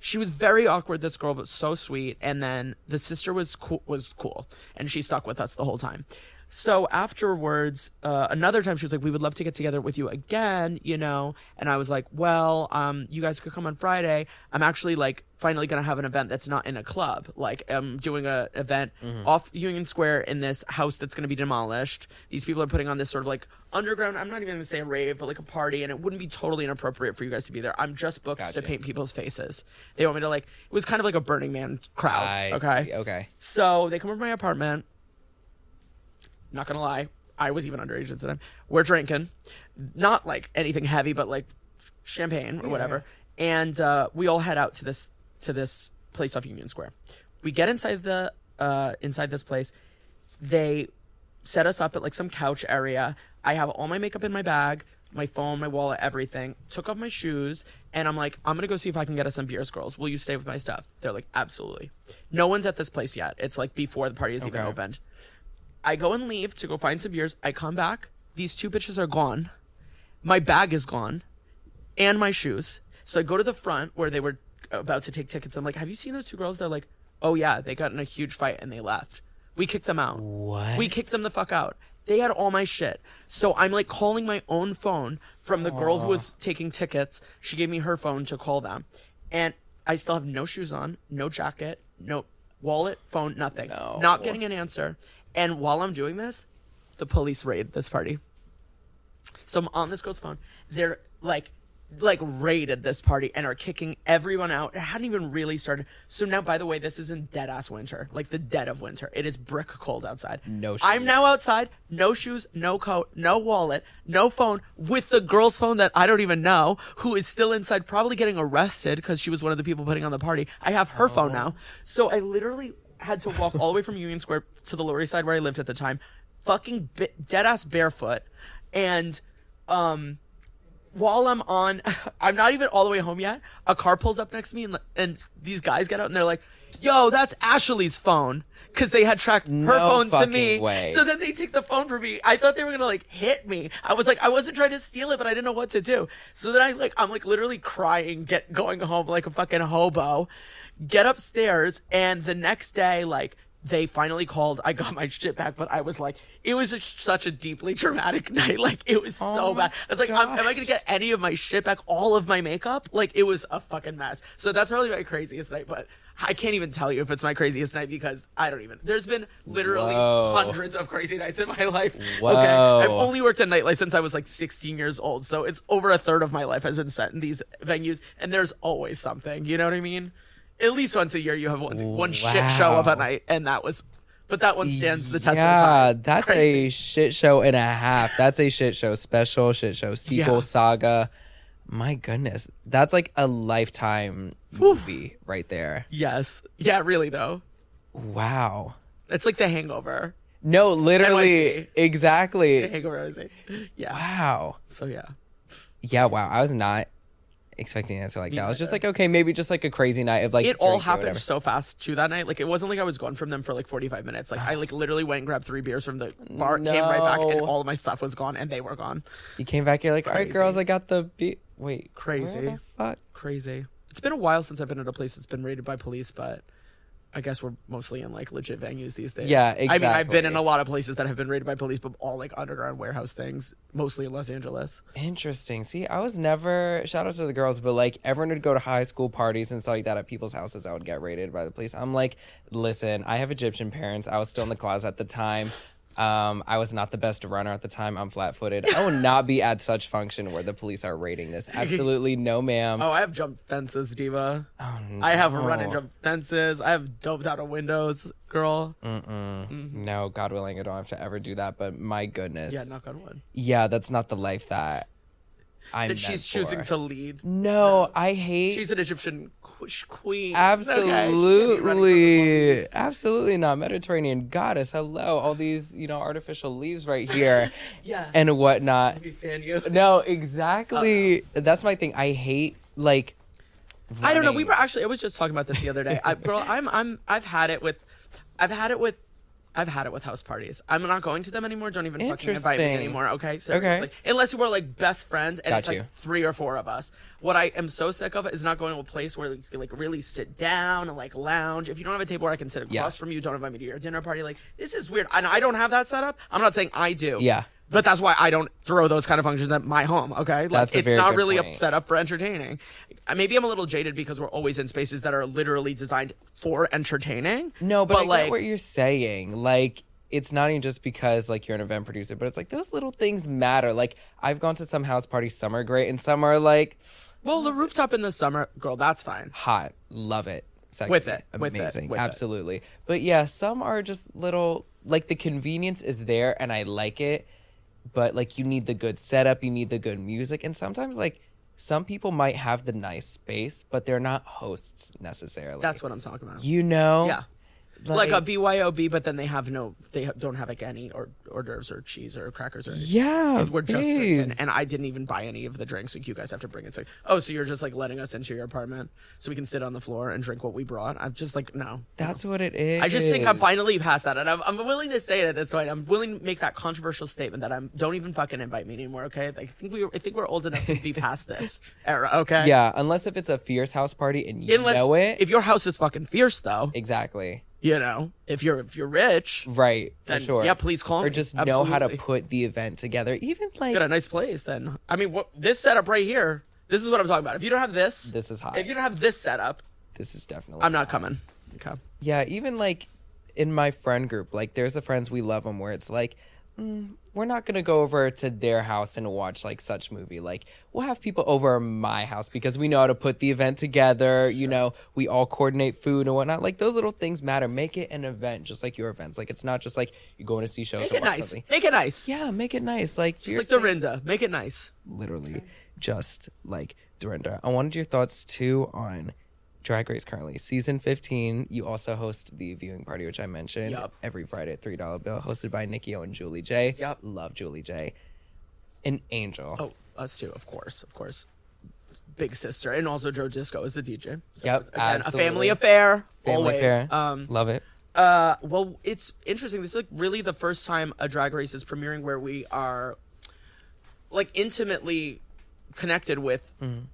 She was very awkward. This girl, but so sweet. And then the sister was cool, was cool, and she stuck with us the whole time. So afterwards, uh, another time she was like, "We would love to get together with you again," you know. And I was like, "Well, um, you guys could come on Friday. I'm actually like finally gonna have an event that's not in a club. Like I'm doing a event off Union Square in this house that's gonna be demolished. These people are putting on this sort of like underground. I'm not even gonna say a rave, but like a party, and it wouldn't be totally inappropriate for you guys to be there. I'm just booked Gotcha. to paint people's faces. They want me to like. It was kind of like a Burning Man crowd. I okay. see. Okay. So they come over to my apartment. Not gonna lie, I was even underage at the time. We're drinking, not like anything heavy, but like champagne or whatever. And uh, we all head out to this to this place off Union Square. We get inside the uh, inside this place. They set us up at like some couch area. I have all my makeup in my bag, my phone, my wallet, everything. Took off my shoes, and I'm like, I'm gonna go see if I can get us some beers, girls. Will you stay with my stuff? They're like, absolutely. No one's at this place yet. It's like before the party is even opened. I go and leave to go find some beers. I come back. These two bitches are gone. My bag is gone, and my shoes. So I go to the front where they were about to take tickets. I'm like, "Have you seen those two girls?" They're like, "Oh yeah, they got in a huge fight and they left. We kicked them out. What? We kicked them the fuck out. They had all my shit. So I'm like calling my own phone from the girl who was taking tickets. She gave me her phone to call them. And I still have no shoes on, no jacket, no wallet, phone, nothing. No. Not getting an answer. And while I'm doing this, the police raid this party. So I'm on this girl's phone. They're like, like raided this party and are kicking everyone out. It hadn't even really started. So now, by the way, this is in dead ass winter, like the dead of winter. It is brick cold outside. No shoes. I'm now outside, no shoes, no coat, no wallet, no phone, with the girl's phone that I don't even know, who is still inside, probably getting arrested because she was one of the people putting on the party. I have her phone oh. now. So I literally had to walk all the way from Union Square to the Lower East Side where I lived at the time, fucking bi- dead ass barefoot, and um while I'm on, I'm not even all the way home yet. A car pulls up next to me, and, and these guys get out, and they're like, "Yo, that's Ashley's phone," because they had tracked her No phone to me. way. So then they take the phone from me. I thought they were gonna like hit me. I was like, I wasn't trying to steal it, but I didn't know what to do. So then I like, I'm like literally crying, get going home like a fucking hobo. Get upstairs, and the next day, like they finally called. I got my shit back, but I was like, it was a, such a deeply traumatic night. Like it was Oh so bad. I was like, I'm, am I gonna get any of my shit back? All of my makeup? Like it was a fucking mess. So that's probably my craziest night. But I can't even tell you if it's my craziest night because I don't even. There's been literally Whoa. hundreds of crazy nights in my life. Okay, I've only worked at nightlife since I was like 16 years old, so it's over a third of my life has been spent in these venues, and there's always something. You know what I mean? At least once a year, you have one one shit show of a night, and that was. But that one stands the test yeah, of time. that's Crazy. a shit show and a half. That's a shit show special, shit show sequel Yeah. saga. My goodness, that's like a lifetime movie right there. yes, yeah, really though. Wow. It's like The Hangover. No, literally, NYC. The exactly. Hangover, I was like, yeah. Wow. So yeah, Yeah, wow. I was not expecting it to like Me that. I was just like, okay, maybe just like a crazy night of like it all drinking or happened whatever. so fast too that night. Like it wasn't like I was gone from them for like 45 minutes. Like I like literally went and grabbed three beers from the bar, came right back, and No. all of my stuff was gone, and they were gone. You came back, you're like, all right, Crazy. girls, I got the beat. Wait, Crazy. where the fuck? Crazy. It's been a while since I've been at a place that's been raided by police, but I guess we're mostly in like legit venues these days. Yeah, I mean, I've been in a lot of places that have been raided by police, but all like underground warehouse things, mostly in Los Angeles. Interesting. See, I was never shout out to the girls, but like everyone would go to high school parties and stuff like that at people's houses. I would get raided by the police. I'm like, listen, I have Egyptian parents. I was still in the closet at the time. Um, I was not the best runner at the time. I'm flat footed. I will not be at such function where the police are raiding this. Absolutely no, ma'am. Oh, I have jumped fences, diva. Oh, no. I have run and jumped fences. I have dove out of windows, girl. Mm-mm. No, God willing, I don't have to ever do that. But my goodness, Yeah, knock on wood. yeah, that's not the life that I'm. That she's choosing to lead. No, I hate. She's an Egyptian queen. Okay, she can't be running from the Absolutely. police. Absolutely not. Mediterranean goddess. Hello. All these, you know, artificial leaves right here Yeah. and whatnot. Let me fan you. No, exactly. That's my thing. I hate like I don't know. We were actually. I was just talking about this the other day. I, girl, I'm. I'm. I've had it with. I've had it with. I've had it with house parties. I'm not going to them anymore. Don't even fucking invite me Interesting. anymore. Okay, seriously. Unless we're like best friends and Got it's you. like three or four of us. What I am so sick of is not going to a place where you can like really sit down and like lounge. If you don't have a table where I can sit across Yeah. from you, don't invite me to your dinner party. Like this is weird. And I don't have that set up. I'm not saying I do. Yeah. But that's why I don't throw those kind of functions at my home. Okay, like That's it's not really point. set up for entertaining. Maybe I'm a little jaded because we're always in spaces that are literally designed for entertaining. No, but, I like get what you're saying. Like, it's not even just because like you're an event producer, but it's like those little things matter. Like, I've gone to some house parties, some are great, and some are like well, the rooftop in the summer, girl, that's fine. hot. Love it. Sexy. With it, with it, Amazing. with it. Absolutely. But yeah, some are just little like the convenience is there and I like it, but like you need the good setup, you need the good music, and sometimes like some people might have the nice space, but they're not hosts necessarily. That's what I'm talking about. you know. yeah. Like, a BYOB, but then they have no, they don't have like any or hors d'oeuvres or cheese or crackers or anything. Yeah, We're just drinking, and I didn't even buy any of the drinks. Like you guys have to bring it. It's like, oh, so you're just like letting us into your apartment so we can sit on the floor and drink what we brought. I'm just like, no, That's what it is. I just think I'm finally past that, and I'm, I'm willing to say it at this point. I'm willing to make that controversial statement that I'm don't even fucking invite me anymore. Okay, Like, I think we I think we're old enough to be past this era. Okay, Yeah, unless if it's a fierce house party and you Unless know it. if your house is fucking fierce though, exactly. You know, if you're if you're rich, Right. For Then, sure. yeah, please call Or me. just know how to put the event together. Even like get a nice place. Then I mean, what this setup right here. This is what I'm talking about. If you don't have this, this is hot. if you don't have this setup, this is definitely. I'm not coming. Okay. Yeah, even like in my friend group, like there's a friends we love them where it's like, mm, we're not gonna go over to their house and watch like such movie. Like we'll have people over at my house because we know how to put the event together. You know, we all coordinate food and whatnot. Like those little things matter. Make it an event, just like your events. Like it's not just like you're going to see shows. Make it nice. something. Make it nice. Yeah, make it nice. Like Just like Dorinda. Make it nice. literally just like Dorinda. I wanted your thoughts too on Drag Race currently. Season 15, you also host the viewing party, which I mentioned Yup. every Friday at $3 bill, hosted by Nicky O and Julie J. Yup. Love Julie J. An angel. Oh, us too, of course, of course. Big sister, and also Joe Disco is the DJ. So Yep, again, a family affair. Family always. affair. Um, Love it. uh, well, it's interesting. This is like really the first time a drag race is premiering where we are like intimately connected with n-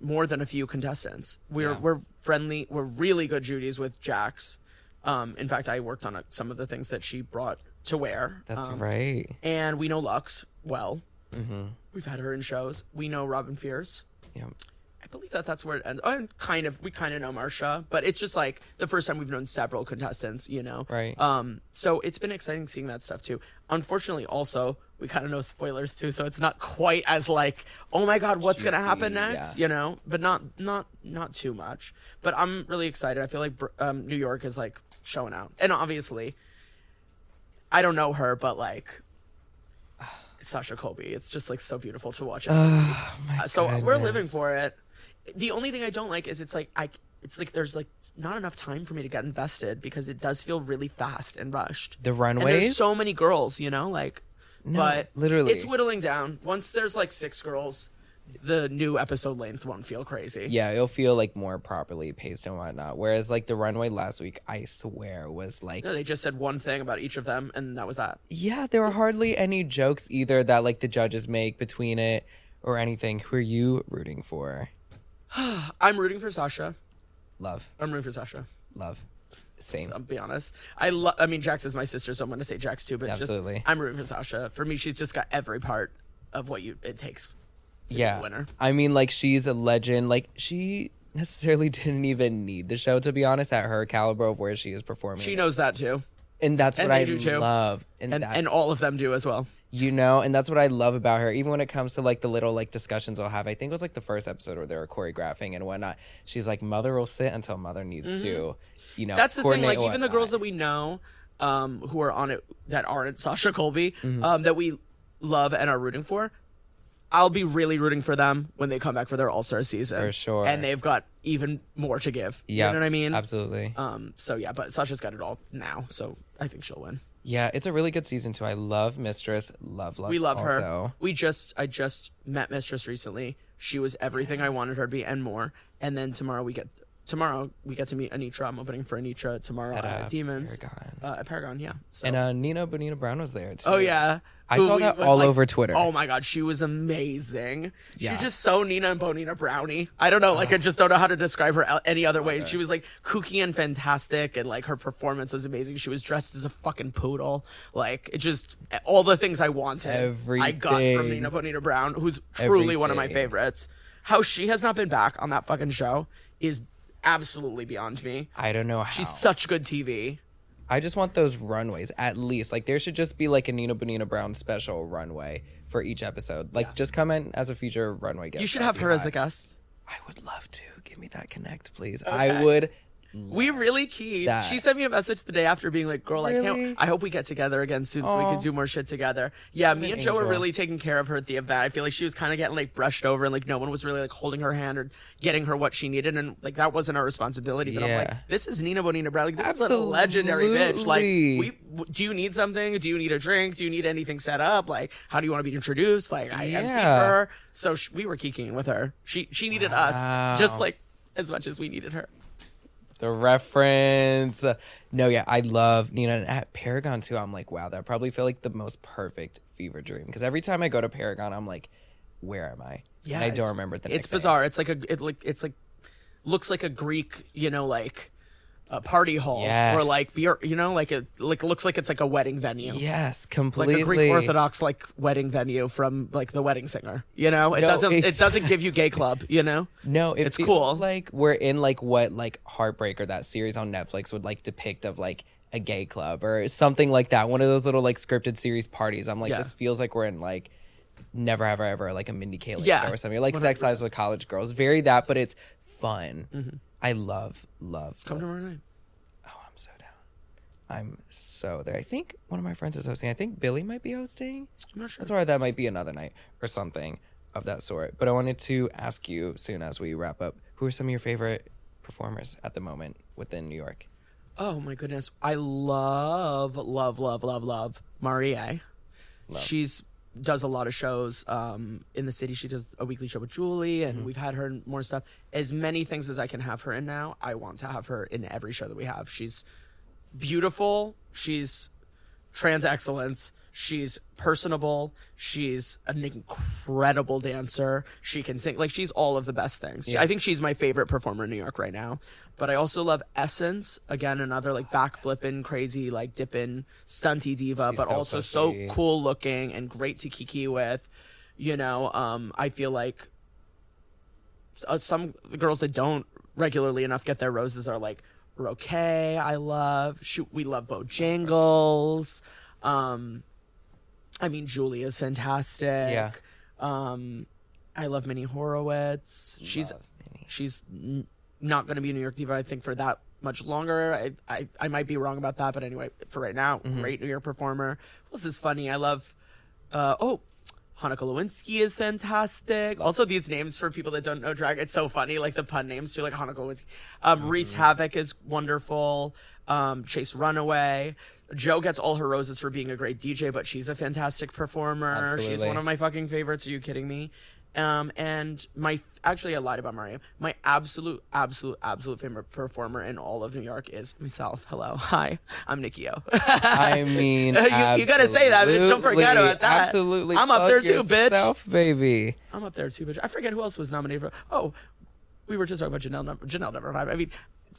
more than a few contestants. We're Yeah. we're friendly. We're really good Judy's with Jax. Um, in fact, I worked on a, some of the things that she brought to wear. That's Um, right. And we know Luxx well. Mm-hmm. We've had her in shows. We know Robin Fierce. Yeah. I believe that that's where it ends. Oh, kind of. We kind of know Marcia, but it's just like the first time we've known several contestants. You know. Right. Um. So it's been exciting seeing that stuff too. Unfortunately, also we kind of know spoilers too, so it's not quite as like, oh my god, what's gonna happen next? yeah. You know, but not not not too much. But I'm really excited. I feel like um, New York is like showing out, and obviously, I don't know her, but like. Sasha Colby, it's just like so beautiful to watch. Oh my Uh, so we're living for it. The only thing I don't like is it's like I it's like there's like not enough time for me to get invested because it does feel really fast and rushed. The And runways. there's so many girls, you know, like No, but literally. it's whittling down. Once there's like six girls, the new episode length won't feel crazy. yeah, it'll feel like more properly paced and whatnot. Whereas like the runway last week, I swear was like No, they just said one thing about each of them and that was that. Yeah, there were hardly any jokes either that like the judges make between it or anything. Who are you rooting for? I'm rooting for Sasha. Love, I'm rooting for Sasha. love, same. I'll be honest. I love. I mean, Jax is my sister, so I'm going to say Jax too. But Absolutely. just I'm rooting for Sasha. For me, she's just got every part of what you it takes. to be a yeah, winner. I mean, like she's a legend. Like she necessarily didn't even need the show to be honest. At her caliber of where she is performing, She knows that too, and that's and what I do too. love. And and and all of them do as well. You know, and that's what I love about her. Even when it comes to like the little like discussions i'll have, I think it was like the first episode where they were choreographing and whatnot. She's like, "Mother will sit until mother needs to," you know. Mm-hmm. That's the thing. Like even the girls that we know, um, who are on it that aren't Sasha Colby, Mm-hmm. um, that we love and are rooting for. I'll be really rooting for them when they come back for their All Star season. For sure. And they've got even more to give. Yeah, You know what I mean? Absolutely. Um. So yeah, but Sasha's got it all now, so I think she'll win. Yeah, it's a really good season too. I love Mistress. Love love. we love her. We just I just met Mistress recently. She was everything I wanted her to be and more. And then tomorrow we get tomorrow we get to meet Anetra. I'm opening for Anetra tomorrow at, At, uh, Demons. Paragon. Uh, at Paragon, yeah. So. And uh, Nina Bo'nina Brown was there too. oh yeah. I Who saw that all like- over Twitter. Oh my god, she was amazing. Yeah. She's just so Nina and Bonina Brownie. I don't know, like I just don't know how to describe her any other way. She was like kooky and fantastic, and like her performance was amazing. She was dressed as a fucking poodle. Like it just all the things I wanted. I got from Nina Bo'nina Brown, who's truly one of my favorites. How she has not been back on that fucking show is absolutely beyond me. I don't know how. She's such good TV. I just want those runways at least. Like there should just be like a Nina Bo'nina Brown special runway for each episode. Like just come in as a feature runway guest. You should have her as a guest. I would love to. Give me that connect, please. I would. We really keyed. that. She sent me a message the day after being like, girl, I can't, I hope we get together again soon so we can do more shit together. Yeah, me an and Joe were really taking care of her at the event. I feel like she was kind of getting like brushed over and like no one was really like holding her hand or getting her what she needed. And like that wasn't our responsibility. But I'm like, this is Nina Bo'nina Brown. Like, this is a legendary bitch. Like, we, do you need something? Do you need a drink? Do you need anything set up? Like, how do you want to be introduced? Like, I have seen her. So sh- we were kikiing with her. She, she needed us just like as much as we needed her. The reference. No, yeah, I love Nina and at Paragon too. I'm like, wow, that probably feel like the most perfect fever dream because every time I go to Paragon, I'm like, where am I? Yeah, and I don't remember the. It's next day. bizarre. It's like a it like it's like looks like a Greek, you know, like a party hall or like beer, you know, like it like looks like it's like a wedding venue. Yes, completely. Like a Greek Orthodox like wedding venue from like the wedding singer. You know? It No, doesn't it doesn't give you gay club, you know? No, it It's cool. Like we're in like what like Heartbreaker, that series on Netflix would like depict of like a gay club or something like that. One of those little like scripted series parties. I'm like, Yeah. this feels like we're in like Never I Ever, like a Mindy Kaling Yeah, show or something. Like Sex Lives with College Girls. Very that, but it's fun. Mm-hmm. I love, love. Come love- tomorrow night. Oh, I'm so down. I'm so there. I think one of my friends is hosting. I think Billy might be hosting. I'm not sure. That's why that might be another night or something of that sort. But I wanted to ask you soon as we wrap up, who are some of your favorite performers at the moment within New York? Oh my goodness. I love, love, love, love, love Marie. She's does a lot of shows um, in the city. She does a weekly show with Julie, and we've had her in more stuff. As many things as I can have her in now, I want to have her in every show that we have. She's beautiful. She's trans excellence. She's personable. She's an incredible dancer. She can sing. Like she's all of the best things. I think she's my favorite performer in New York right now. But I also love Essence. Again, another like backflipping, crazy, like dipping, stunty diva, but so also so cool looking and great to kiki with. You know, um, I feel like uh, some girls that don't regularly enough get their roses are like Roque. I love. Shoot, we love Bojangles. Um, I mean, Julia's fantastic. Yeah. Um, I love Minnie Horowitz. She's Minnie. she's n- not going to be a New York diva. I think for that much longer. I, I I might be wrong about that, but anyway, for right now, great New York performer. This is funny. I love. Uh, oh. Hanukkah Lewinsky is fantastic. Also, these names for people that don't know drag, it's so funny. Like the pun names too, like Hanukkah Lewinsky. Um, Reese Havoc is wonderful. Um, Chase Runaway. Joe gets all her roses for being a great DJ, but she's a fantastic performer. She's one of my fucking favorites. Are you kidding me? Um, and my actually, I lied about Mariam. My absolute, absolute, absolute favorite performer in all of New York is myself. Hello, hi, I'm Nicky O. I mean, You- you gotta say that, bitch. Don't forget about that. Absolutely, I'm up there too, bitch. yourself, baby. I'm up there too, bitch. I forget who else was nominated for. Oh, we were just talking about Janelle number Janelle number five. I mean,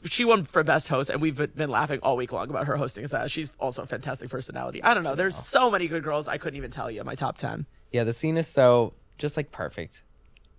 she won for best host, and we've been laughing all week long about her hosting that. She's also a fantastic personality. I don't know. There's so many good girls. I couldn't even tell you my top ten. Yeah, the scene is so just like perfect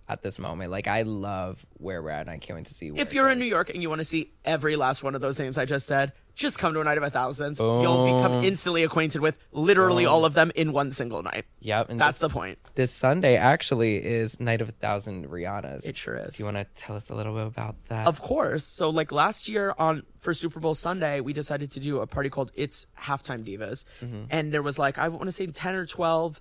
at this moment. Like I love where we're at, and I can't wait to see. Where If you're in. New York and you want to see every last one of those names I just said, just come to a night of a thousands. You'll become instantly acquainted with literally all of them in one single night. yep, and That's this, the point. this Sunday actually is Night of a Thousand Rihannas. It sure is. Do you want to tell us a little bit about that? Of course. So like last year on for Super Bowl Sunday, we decided to do a party called It's Halftime Divas. Mm-hmm. And there was like I want to say 10 or 12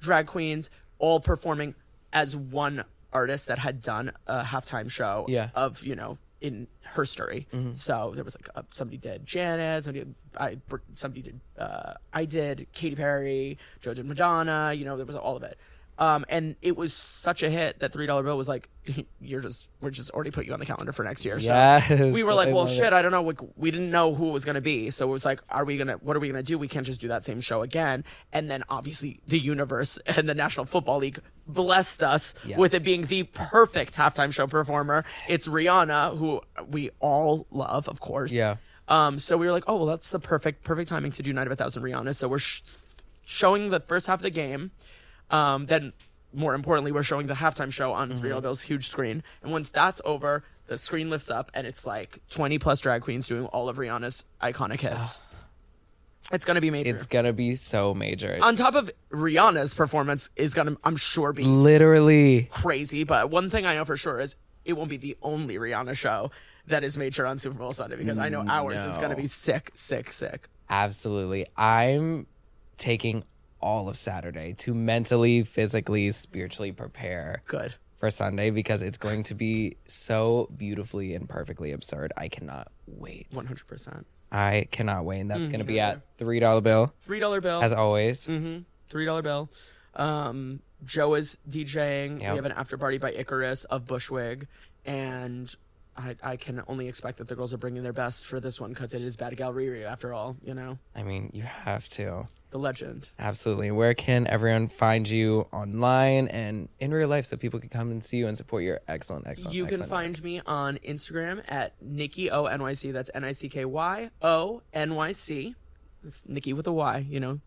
drag queens all performing as one artist that had done a halftime show Yeah. Of, you know, in her story. So there was like uh, somebody did Janet, somebody did, I somebody did uh I did Katy Perry, Joe did Madonna, you know, there was all of it. Um, and it was such a hit that three dollar bill was like, "You're just, we're just already put you on the calendar for next year." Yes, so we were like, I "Well, shit, it. I don't know. Like, we didn't know who it was gonna be, so it was like, are we gonna? What are we gonna do? We can't just do that same show again." And then obviously the universe and the National Football League blessed us with it being the perfect halftime show performer. It's Rihanna, who we all love, of course. Yeah. Um, so we were like, oh well, that's the perfect perfect timing to do Night of a Thousand Rihanna. So we're sh- showing the first half of the game. Um, then more importantly, we're showing the halftime show on Mm-hmm. Bill's huge screen. And once that's over, the screen lifts up and it's like twenty plus drag queens doing all of Rihanna's iconic hits. It's gonna be major. It's gonna be so major. on top of Rihanna's performance is gonna, I'm sure, be Literally. crazy. But one thing I know for sure is it won't be the only Rihanna show that is major on Super Bowl Sunday because I know mm, ours is going to be sick, sick, sick. Absolutely. I'm taking all of Saturday to mentally, physically, spiritually prepare Good. for Sunday because it's going to be so beautifully and perfectly absurd. I cannot wait. 100%. I cannot wait. And Mm, that's going to be at $3 bill, $3 bill. as always. mm-hmm. $3 bill. Um, Joe is DJing. Yep. We have an after party by Icarus of Bushwig. And I, I can only expect that the girls are bringing their best for this one because it is Bad Gal Riri, after all, you know? I mean, you have to. The legend. Absolutely. Where can everyone find you online and in real life so people can come and see you and support your excellent, excellent, You can excellent work? find me on Instagram at Nicky O N Y C. That's N I C K Y O N Y C. It's Nicky with a Y. You know,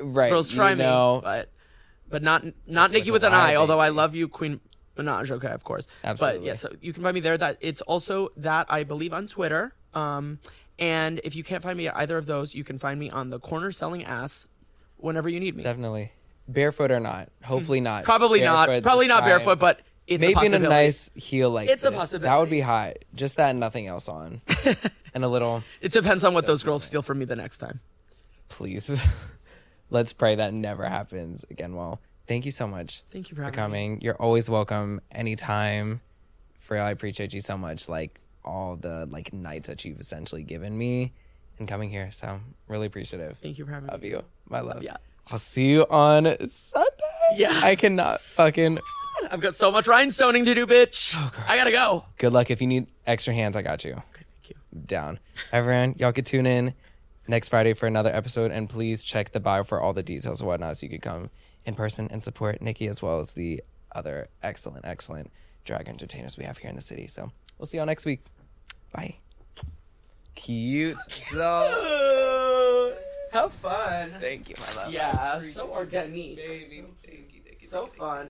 right. girls try you me, but but not not Nikki with with an an I, I. Although I love you, Queen Minaj. Okay, of course. But Absolutely. yeah, so you can find me there. That it's also that I believe on Twitter. Um, and if you can't find me at either of those, you can find me on the corner selling ass whenever you need me. Definitely. Barefoot or not. Hopefully not. Probably not. Probably not barefoot, but it's maybe a in a possibility. nice heel like It's a this. That would be hot. Just that and nothing else on. and a little It depends on what those girls steal from me the next time. please. Let's pray that never happens again. Well, thank you so much Thank you for for having me. coming. You're always welcome anytime. Frail, I appreciate you so much. Like all the like nights that you've essentially given me and coming here. So really appreciative Thank you for having of me. you. My love. Yeah. I'll see you on Sunday. Yeah. I cannot fucking I've got so much rhinestoning to do, bitch. Oh, I gotta go. good luck. If you need extra hands, I got you. Okay, thank you. Down. Everyone, y'all could tune in next Friday for another episode. And please check the bio for all the details and whatnot so you could come in person and support Nicky as well as the other excellent, excellent drag entertainers we have here in the city. So we'll see y'all next week. Bye. Cute. So, Have fun. thank you, my love. Yeah, so organic. Baby, thank you, thank you. So fun.